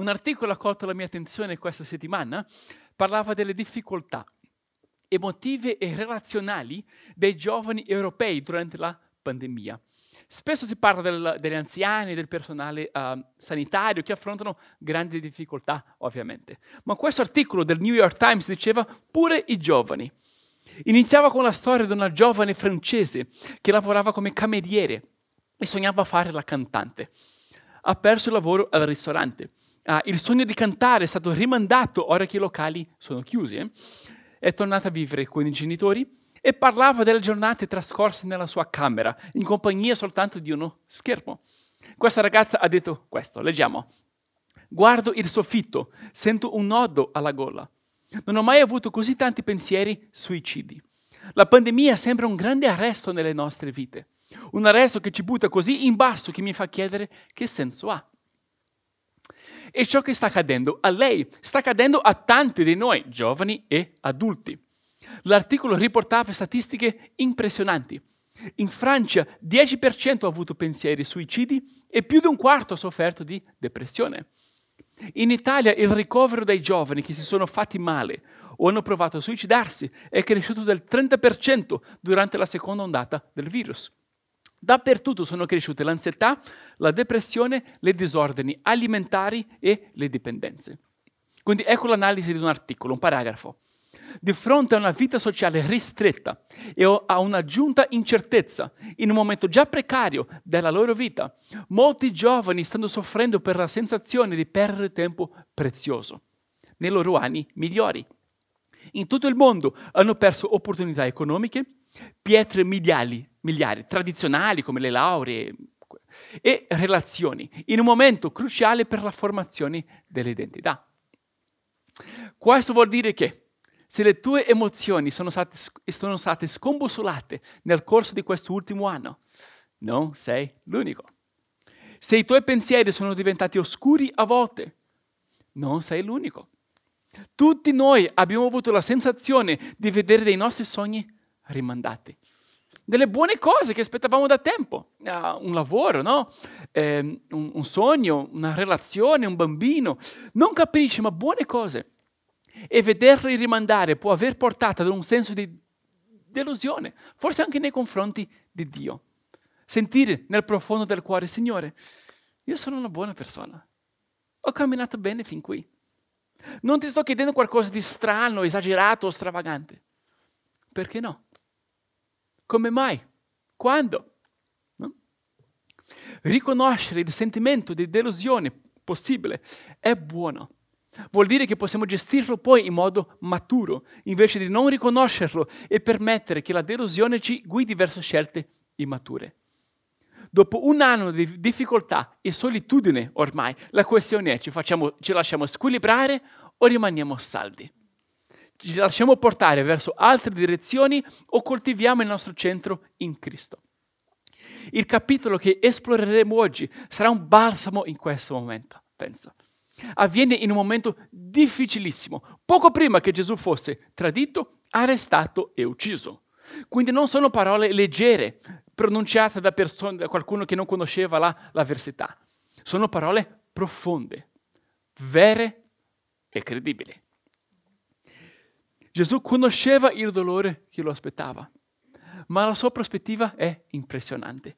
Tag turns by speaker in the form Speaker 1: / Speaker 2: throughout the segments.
Speaker 1: Un articolo ha colto la mia attenzione questa settimana, parlava delle difficoltà emotive e relazionali dei giovani europei durante la pandemia. Spesso si parla del, degli anziani, del personale uh, sanitario che affrontano grandi difficoltà, ovviamente. Ma questo articolo del New York Times diceva pure i giovani. Iniziava con la storia di una giovane francese che lavorava come cameriere e sognava fare la cantante. Ha perso il lavoro al ristorante. Ah, il sogno di cantare è stato rimandato ora che i locali sono chiusi. Eh? È tornata a vivere con i genitori e parlava delle giornate trascorse nella sua camera, in compagnia soltanto di uno schermo. Questa ragazza ha detto questo, leggiamo. Guardo il soffitto, sento un nodo alla gola. Non ho mai avuto così tanti pensieri suicidi. La pandemia sembra un grande arresto nelle nostre vite, un arresto che ci butta così in basso che mi fa chiedere che senso ha. E ciò che sta accadendo a lei sta accadendo a tanti di noi, giovani e adulti. L'articolo riportava statistiche impressionanti. In Francia 10% ha avuto pensieri suicidi e più di un quarto ha sofferto di depressione. In Italia il ricovero dei giovani che si sono fatti male o hanno provato a suicidarsi è cresciuto del 30% durante la seconda ondata del virus. Dappertutto sono cresciute l'ansietà, la depressione, le disordini alimentari e le dipendenze. Quindi ecco l'analisi di un articolo, un paragrafo. Di fronte a una vita sociale ristretta e a una giunta incertezza, in un momento già precario della loro vita, molti giovani stanno soffrendo per la sensazione di perdere tempo prezioso nei loro anni migliori. In tutto il mondo hanno perso opportunità economiche, pietre miliari, miliari tradizionali come le lauree e relazioni, in un momento cruciale per la formazione dell'identità. Questo vuol dire che se le tue emozioni sono state, sono state scombussolate nel corso di quest'ultimo anno, non sei l'unico. Se i tuoi pensieri sono diventati oscuri a volte, non sei l'unico. Tutti noi abbiamo avuto la sensazione di vedere dei nostri sogni rimandati. Delle buone cose che aspettavamo da tempo, uh, un lavoro, no? eh, un, un sogno, una relazione, un bambino, non capisci, ma buone cose. E vederli rimandare può aver portato ad un senso di delusione, forse anche nei confronti di Dio. Sentire nel profondo del cuore, Signore, io sono una buona persona, ho camminato bene fin qui. Non ti sto chiedendo qualcosa di strano, esagerato o stravagante. Perché no? Come mai? Quando? No? Riconoscere il sentimento di delusione possibile è buono. Vuol dire che possiamo gestirlo poi in modo maturo, invece di non riconoscerlo e permettere che la delusione ci guidi verso scelte immature. Dopo un anno di difficoltà e solitudine ormai, la questione è ci, facciamo, ci lasciamo squilibrare o rimaniamo saldi? Ci lasciamo portare verso altre direzioni o coltiviamo il nostro centro in Cristo? Il capitolo che esploreremo oggi sarà un balsamo in questo momento, penso. Avviene in un momento difficilissimo, poco prima che Gesù fosse tradito, arrestato e ucciso. Quindi non sono parole leggere, pronunciate da, person- da qualcuno che non conosceva la, l'avversità. Sono parole profonde, vere e credibili. Gesù conosceva il dolore che lo aspettava, ma la sua prospettiva è impressionante.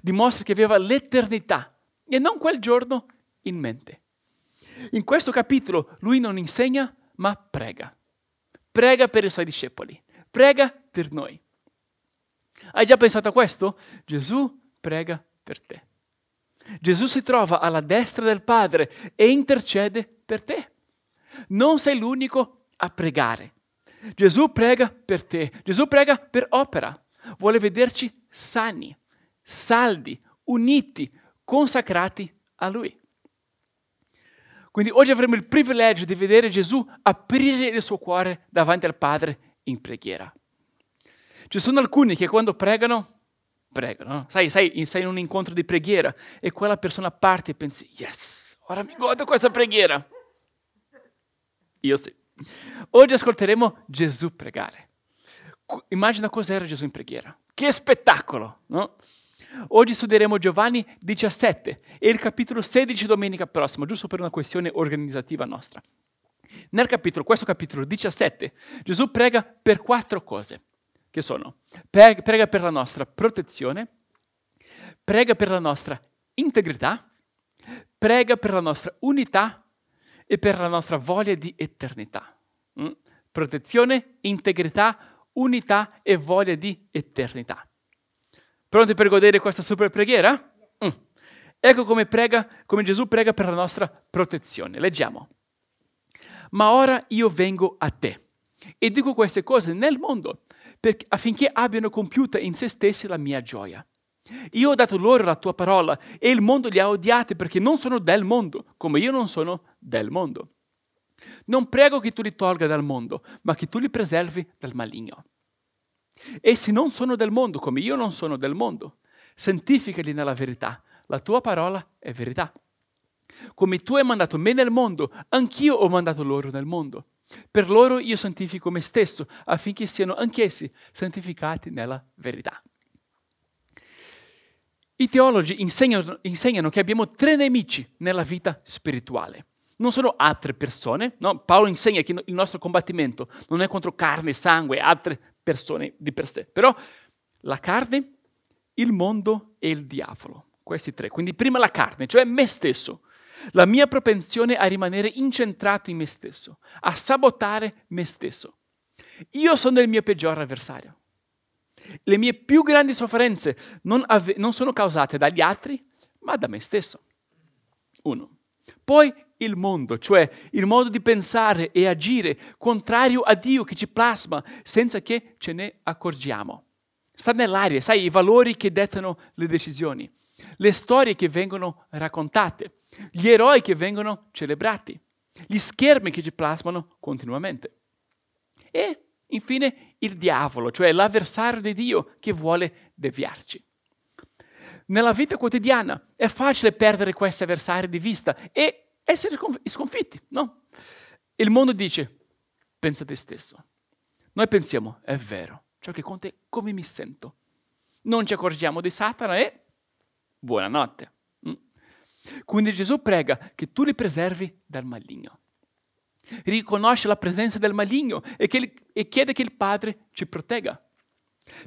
Speaker 1: Dimostra che aveva l'eternità e non quel giorno in mente. In questo capitolo lui non insegna, ma prega. Prega per i suoi discepoli, prega per noi. Hai già pensato a questo? Gesù prega per te. Gesù si trova alla destra del Padre e intercede per te. Non sei l'unico a pregare. Gesù prega per te, Gesù prega per opera. Vuole vederci sani, saldi, uniti, consacrati a Lui. Quindi oggi avremo il privilegio di vedere Gesù aprire il suo cuore davanti al Padre in preghiera. Ci sono alcuni che quando pregano, pregano, sai, sai, sei in un incontro di preghiera e quella persona parte e pensi, yes, ora mi godo questa preghiera. Io sì. Oggi ascolteremo Gesù pregare. Immagina cos'era Gesù in preghiera. Che spettacolo, no? Oggi studieremo Giovanni 17 e il capitolo 16 domenica prossima, giusto per una questione organizzativa nostra. Nel capitolo, questo capitolo 17, Gesù prega per quattro cose, che sono, prega per la nostra protezione, prega per la nostra integrità, prega per la nostra unità e per la nostra voglia di eternità. Mm? Protezione, integrità, unità e voglia di eternità. Pronti per godere questa super preghiera? Mm. Ecco come, prega, come Gesù prega per la nostra protezione. Leggiamo. Ma ora io vengo a te e dico queste cose nel mondo perché, affinché abbiano compiuta in se stessi la mia gioia. Io ho dato loro la tua parola e il mondo li ha odiati perché non sono del mondo, come io non sono del mondo. Non prego che tu li tolga dal mondo, ma che tu li preservi dal maligno. Essi non sono del mondo, come io non sono del mondo. Santificali nella verità. La tua parola è verità. Come tu hai mandato me nel mondo, anch'io ho mandato loro nel mondo. Per loro io santifico me stesso, affinché siano anch'essi santificati nella verità. I teologi insegnano, insegnano, che abbiamo tre nemici nella vita spirituale. Non sono altre persone, no? Paolo insegna che il nostro combattimento non è contro carne, sangue, altre persone di per sé, però la carne, il mondo e il diavolo, questi tre. Quindi prima la carne, cioè me stesso, la mia propensione a rimanere incentrato in me stesso, a sabotare me stesso. Io sono il mio peggior avversario. Le mie più grandi sofferenze non, ave- non sono causate dagli altri, ma da me stesso. Uno. Poi il mondo, cioè il modo di pensare e agire contrario a Dio che ci plasma senza che ce ne accorgiamo. Sta nell'aria, sai, i valori che dettano le decisioni, le storie che vengono raccontate, gli eroi che vengono celebrati, gli schermi che ci plasmano continuamente. E infine il diavolo, cioè l'avversario di Dio che vuole deviarci. Nella vita quotidiana è facile perdere questi avversari di vista e essere sconfitti, no? Il mondo dice, pensa a te stesso. Noi pensiamo, è vero, ciò che conta è come mi sento. Non ci accorgiamo di Satana e buonanotte. Mm. Quindi Gesù prega che tu li preservi dal maligno. Riconosce la presenza del maligno e, che, e chiede che il Padre ci protegga.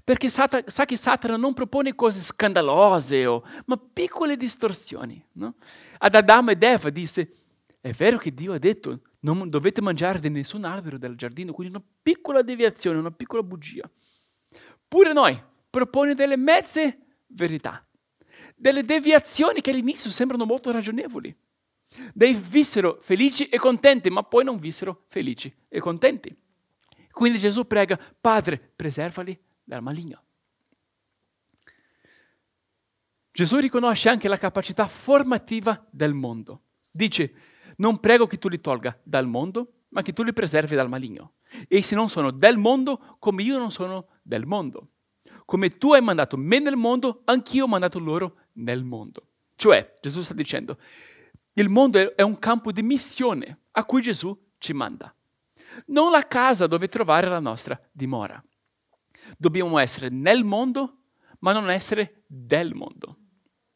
Speaker 1: Perché sa, sa che Satana non propone cose scandalose, o, ma piccole distorsioni. No? Ad Adamo ed Eva disse, è vero che Dio ha detto non dovete mangiare di nessun albero del giardino, quindi una piccola deviazione, una piccola bugia. Pure noi propone delle mezze verità, delle deviazioni che all'inizio sembrano molto ragionevoli. Dei vissero felici e contenti, ma poi non vissero felici e contenti. Quindi Gesù prega, Padre, preservali dal maligno. Gesù riconosce anche la capacità formativa del mondo. Dice, non prego che tu li tolga dal mondo, ma che tu li preservi dal maligno. Essi non sono del mondo come io non sono del mondo. Come tu hai mandato me nel mondo, anch'io ho mandato loro nel mondo. Cioè, Gesù sta dicendo, il mondo è un campo di missione a cui Gesù ci manda. Non la casa dove trovare la nostra dimora. Dobbiamo essere nel mondo, ma non essere del mondo.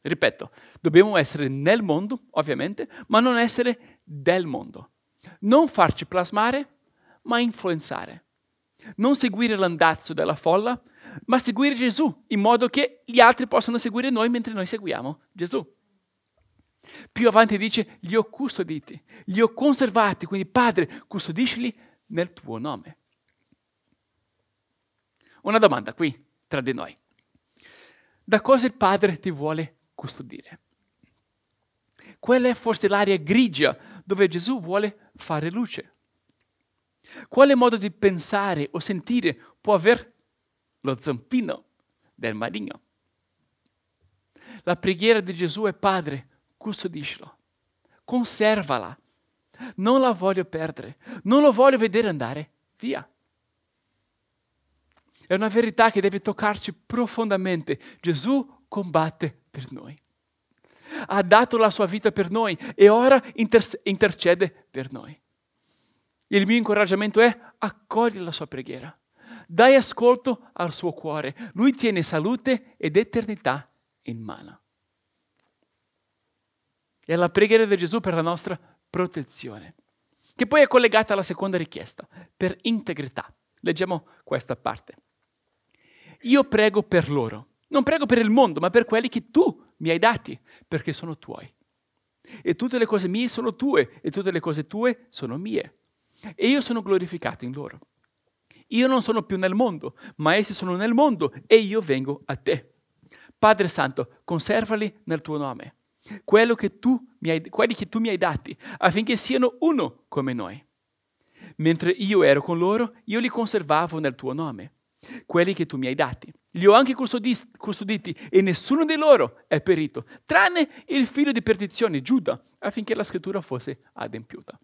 Speaker 1: Ripeto, dobbiamo essere nel mondo, ovviamente, ma non essere del mondo. Non farci plasmare, ma influenzare. Non seguire l'andazzo della folla, ma seguire Gesù, in modo che gli altri possano seguire noi mentre noi seguiamo Gesù. Più avanti dice, li ho custoditi, li ho conservati, quindi Padre, custodiscili nel tuo nome. Una domanda qui, tra di noi. Da cosa il Padre ti vuole custodire? Quella è forse l'area grigia dove Gesù vuole fare luce. Quale modo di pensare o sentire può aver lo zampino del maligno? La preghiera di Gesù è Padre, custodiscilo, conservala, non la voglio perdere, non lo voglio vedere andare via. È una verità che deve toccarci profondamente. Gesù combatte per noi. Ha dato la sua vita per noi e ora inter- intercede per noi. Il mio incoraggiamento è accogli la sua preghiera. Dai ascolto al suo cuore. Lui tiene salute ed eternità in mano. È la preghiera di Gesù per la nostra protezione, che poi è collegata alla seconda richiesta, per integrità. Leggiamo questa parte. Io prego per loro, non prego per il mondo, ma per quelli che tu mi hai dati, perché sono tuoi. E tutte le cose mie sono tue, e tutte le cose tue sono mie. E io sono glorificato in loro. Io non sono più nel mondo, ma essi sono nel mondo e io vengo a te. Padre Santo, conservali nel tuo nome, che hai, quelli che tu mi hai dati, affinché siano uno come noi. Mentre io ero con loro, io li conservavo nel tuo nome, quelli che tu mi hai dati. Li ho anche custoditi e nessuno di loro è perito, tranne il figlio di perdizione, Giuda, affinché la scrittura fosse adempiuta.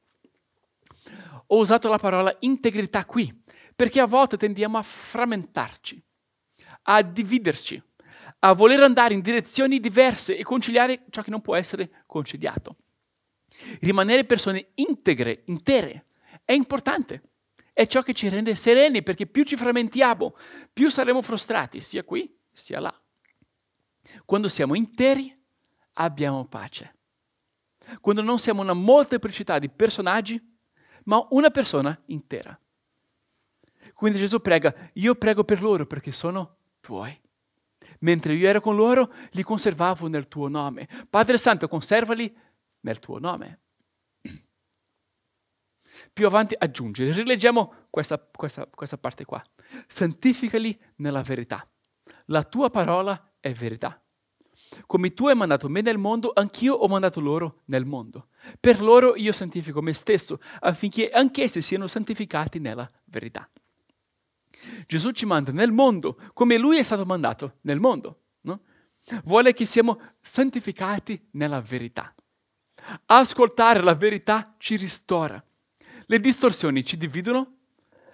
Speaker 1: Ho usato la parola integrità qui, perché a volte tendiamo a frammentarci, a dividerci, a voler andare in direzioni diverse e conciliare ciò che non può essere conciliato. Rimanere persone integre, intere, è importante. È ciò che ci rende sereni, perché più ci frammentiamo, più saremo frustrati, sia qui sia là. Quando siamo interi, abbiamo pace. Quando non siamo una molteplicità di personaggi, ma una persona intera. Quindi Gesù prega, io prego per loro perché sono tuoi. Mentre io ero con loro, li conservavo nel tuo nome. Padre Santo, conservali nel tuo nome. Più avanti aggiunge, rileggiamo questa, questa, questa parte qua. Santificali nella verità. La tua parola è verità. Come tu hai mandato me nel mondo, anch'io ho mandato loro nel mondo. Per loro io santifico me stesso, affinché anch'essi siano santificati nella verità. Gesù ci manda nel mondo come lui è stato mandato nel mondo. No? Vuole che siamo santificati nella verità. Ascoltare la verità ci ristora. Le distorsioni ci dividono,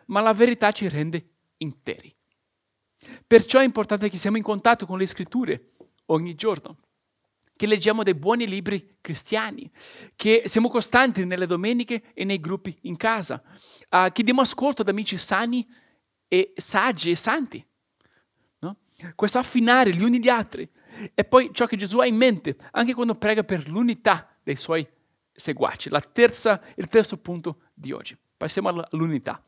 Speaker 1: ma la verità ci rende interi. Perciò è importante che siamo in contatto con le scritture ogni giorno, che leggiamo dei buoni libri cristiani, che siamo costanti nelle domeniche e nei gruppi in casa, uh, che diamo ascolto ad amici sani e saggi e santi. No? Questo affinare gli uni gli altri. E poi ciò che Gesù ha in mente, anche quando prega per l'unità dei suoi seguaci. Terza, il terzo punto di oggi. Passiamo all'unità.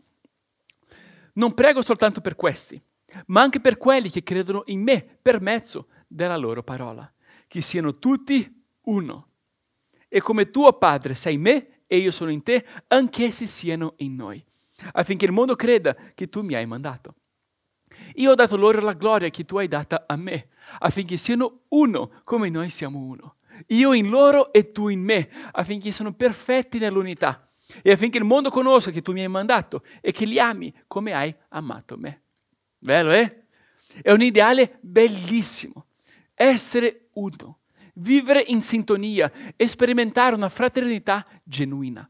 Speaker 1: Non prego soltanto per questi, ma anche per quelli che credono in me per mezzo della loro parola. Che siano tutti uno. E come tuo Padre sei in me e io sono in te, anch'essi siano in noi affinché il mondo creda che tu mi hai mandato. Io ho dato loro la gloria che tu hai data a me, affinché siano uno come noi siamo uno. Io in loro e tu in me, affinché siano perfetti nell'unità e affinché il mondo conosca che tu mi hai mandato e che li ami come hai amato me. Bello, eh? È un ideale bellissimo. Essere uno, vivere in sintonia sperimentare una fraternità genuina.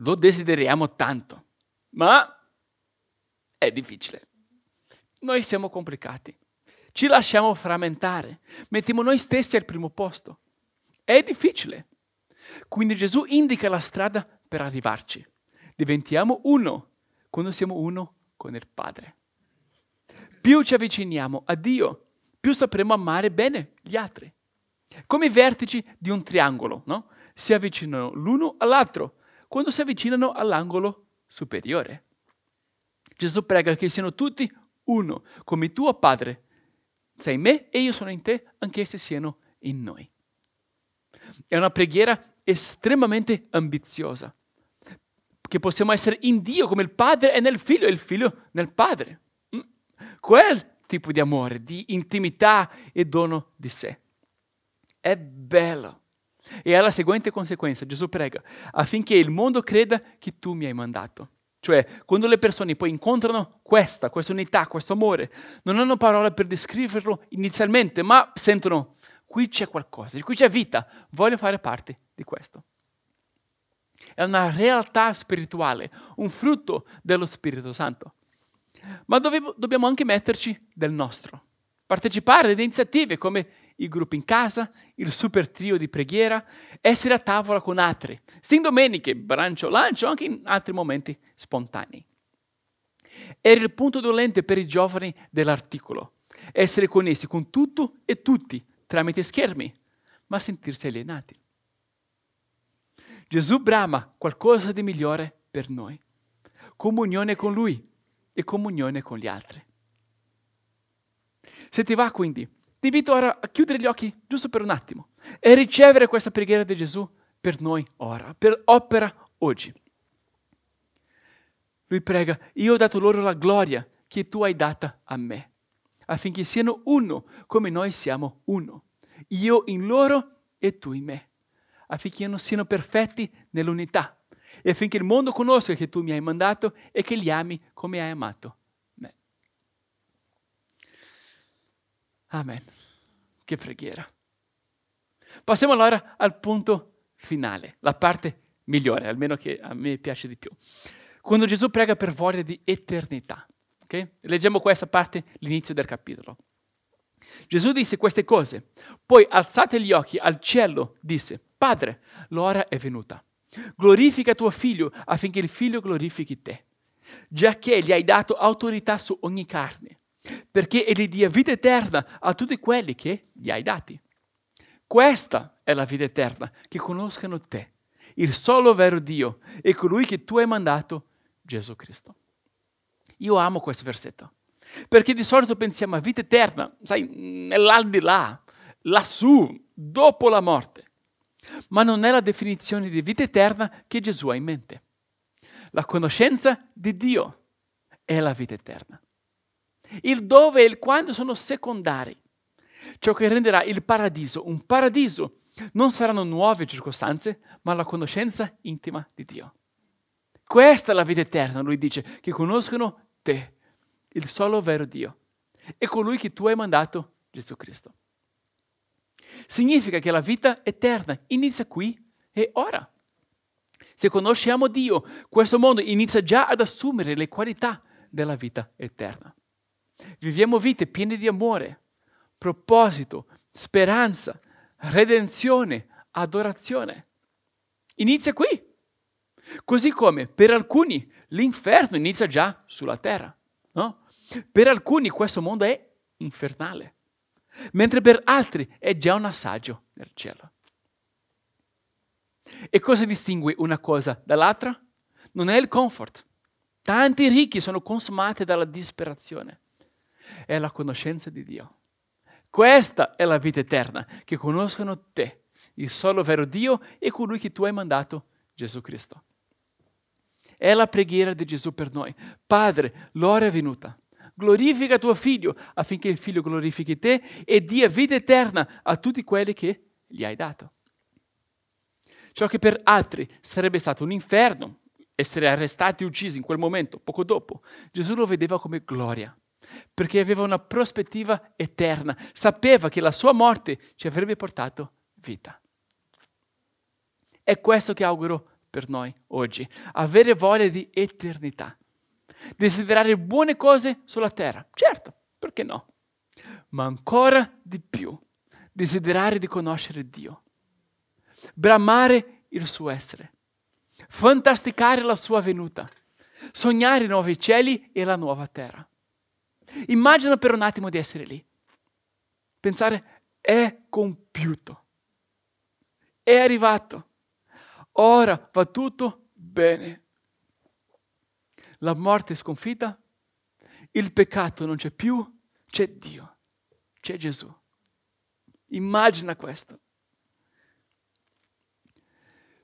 Speaker 1: Lo desideriamo tanto, ma è difficile. Noi siamo complicati. Ci lasciamo frammentare, mettiamo noi stessi al primo posto. È difficile. Quindi Gesù indica la strada per arrivarci. Diventiamo uno quando siamo uno con il Padre. Più ci avviciniamo a Dio, più sapremo amare bene gli altri. Come i vertici di un triangolo, no? Si avvicinano l'uno all'altro quando si avvicinano all'angolo superiore. Gesù prega che siano tutti uno, come tuo Padre sei in me e io sono in te, anche se siano in noi. È una preghiera estremamente ambiziosa, che possiamo essere in Dio come il Padre è nel Figlio e il Figlio nel Padre. Mm. Quel tipo di amore, di intimità e dono di sé. È bello. E ha la seguente conseguenza, Gesù prega, affinché il mondo creda che tu mi hai mandato. Cioè, quando le persone poi incontrano questa, questa unità, questo amore, non hanno parole per descriverlo inizialmente, ma sentono, qui c'è qualcosa, qui c'è vita, voglio fare parte di questo. È una realtà spirituale, un frutto dello Spirito Santo. Ma dobbiamo anche metterci del nostro, partecipare ad iniziative come il gruppo in casa, il super trio di preghiera, essere a tavola con altri, sin domeniche, brancio, lancio, anche in altri momenti spontanei. Era il punto dolente per i giovani dell'articolo. essere connessi con tutto e tutti tramite schermi, ma sentirsi alienati. Gesù brama qualcosa di migliore per noi, comunione con Lui e comunione con gli altri. Se ti va quindi, ti invito ora a chiudere gli occhi giusto per un attimo e ricevere questa preghiera di Gesù per noi ora, per opera oggi. Lui prega, io ho dato loro la gloria che tu hai data a me, affinché siano uno come noi siamo uno. Io in loro e tu in me, affinché non siano perfetti nell'unità e affinché il mondo conosca che tu mi hai mandato e che li ami come hai amato me. Amen. Che preghiera. Passiamo allora al punto finale, la parte migliore, almeno che a me piace di più. Quando Gesù prega per voglia di eternità. Okay? Leggiamo questa parte, l'inizio del capitolo. Gesù disse queste cose, poi alzate gli occhi al cielo, disse, Padre, l'ora è venuta. Glorifica tuo figlio affinché il figlio glorifichi te, giacché gli hai dato autorità su ogni carne, perché egli dia vita eterna a tutti quelli che gli hai dati. Questa è la vita eterna, che conoscano te, il solo vero Dio e colui che tu hai mandato, Gesù Cristo. Io amo questo versetto, perché di solito pensiamo a vita eterna, sai, nell'aldilà, lassù, dopo la morte. Ma non è la definizione di vita eterna che Gesù ha in mente. La conoscenza di Dio è la vita eterna. Il dove e il quando sono secondari. Ciò che renderà il paradiso un paradiso non saranno nuove circostanze, ma la conoscenza intima di Dio. Questa è la vita eterna, lui dice, che conoscono te, il solo vero Dio, e colui che tu hai mandato, Gesù Cristo. Significa che la vita eterna inizia qui e ora. Se conosciamo Dio, questo mondo inizia già ad assumere le qualità della vita eterna. Viviamo vite piene di amore, proposito, speranza, redenzione, adorazione. Inizia qui. Così come per alcuni l'inferno inizia già sulla terra. No? Per alcuni questo mondo è infernale, mentre per altri è già un assaggio nel cielo. E cosa distingue una cosa dall'altra? Non è il comfort. Tanti ricchi sono consumati dalla disperazione. È la conoscenza di Dio. Questa è la vita eterna, che conoscono te, il solo vero Dio e colui che tu hai mandato, Gesù Cristo. È la preghiera di Gesù per noi. Padre, l'ora è venuta. Glorifica tuo figlio affinché il figlio glorifichi te e dia vita eterna a tutti quelli che gli hai dato. Ciò che per altri sarebbe stato un inferno, essere arrestati e uccisi in quel momento, poco dopo, Gesù lo vedeva come gloria, perché aveva una prospettiva eterna, sapeva che la sua morte ci avrebbe portato vita. È questo che auguro per noi oggi, avere voglia di eternità, desiderare buone cose sulla terra, certo, perché no? Ma ancora di più, desiderare di conoscere Dio, bramare il suo essere, fantasticare la sua venuta, sognare i nuovi cieli e la nuova terra. Immagina per un attimo di essere lì, pensare è compiuto, è arrivato. Ora va tutto bene. La morte è sconfitta, il peccato non c'è più, c'è Dio, c'è Gesù. Immagina questo.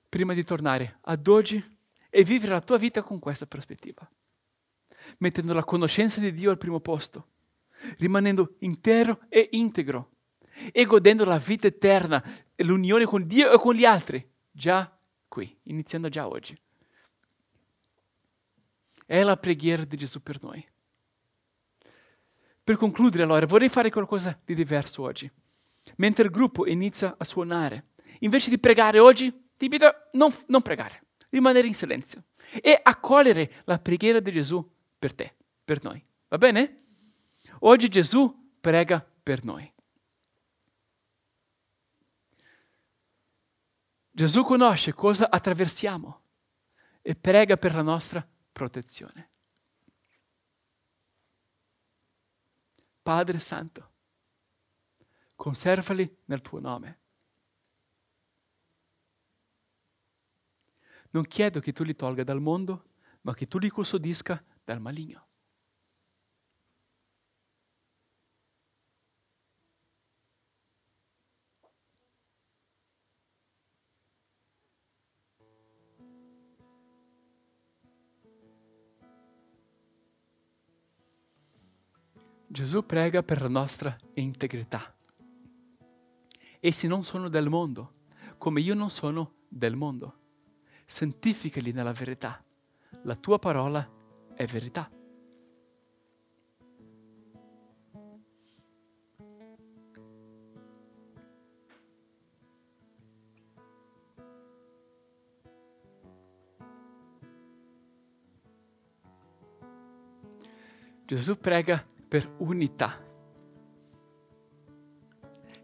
Speaker 1: Prima di tornare ad oggi e vivere la tua vita con questa prospettiva, mettendo la conoscenza di Dio al primo posto, rimanendo intero e integro e godendo la vita eterna l'unione con Dio e con gli altri, già qui, iniziando già oggi. È la preghiera di Gesù per noi. Per concludere allora, vorrei fare qualcosa di diverso oggi. Mentre il gruppo inizia a suonare, invece di pregare oggi, ti invito a non, non pregare, rimanere in silenzio e accogliere la preghiera di Gesù per te, per noi. Va bene? Oggi Gesù prega per noi. Gesù conosce cosa attraversiamo e prega per la nostra protezione. Padre Santo, conservali nel tuo nome. Non chiedo che tu li tolga dal mondo, ma che tu li custodisca dal maligno. Gesù prega per la nostra integrità. Essi non sono del mondo, come io non sono del mondo. Santificali nella verità. La tua parola è verità. Gesù prega per unità,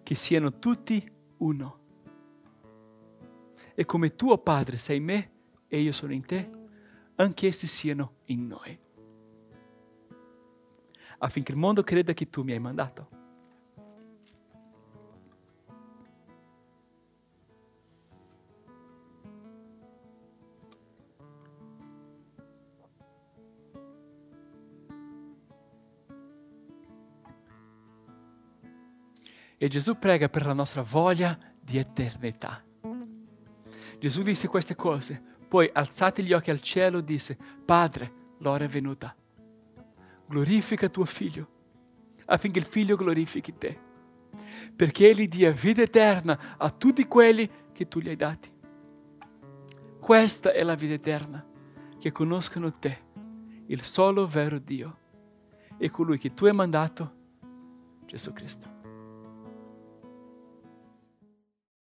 Speaker 1: che siano tutti uno. E come tuo Padre sei in me e io sono in te, anche essi siano in noi, affinché il mondo creda che tu mi hai mandato. E Gesù prega per la nostra voglia di eternità. Gesù disse queste cose, poi alzati gli occhi al cielo disse, Padre, l'ora è venuta. Glorifica tuo figlio, affinché il figlio glorifichi te, perché egli dia vita eterna a tutti quelli che tu gli hai dati. Questa è la vita eterna, che conoscano te, il solo vero Dio, e colui che tu hai mandato, Gesù Cristo.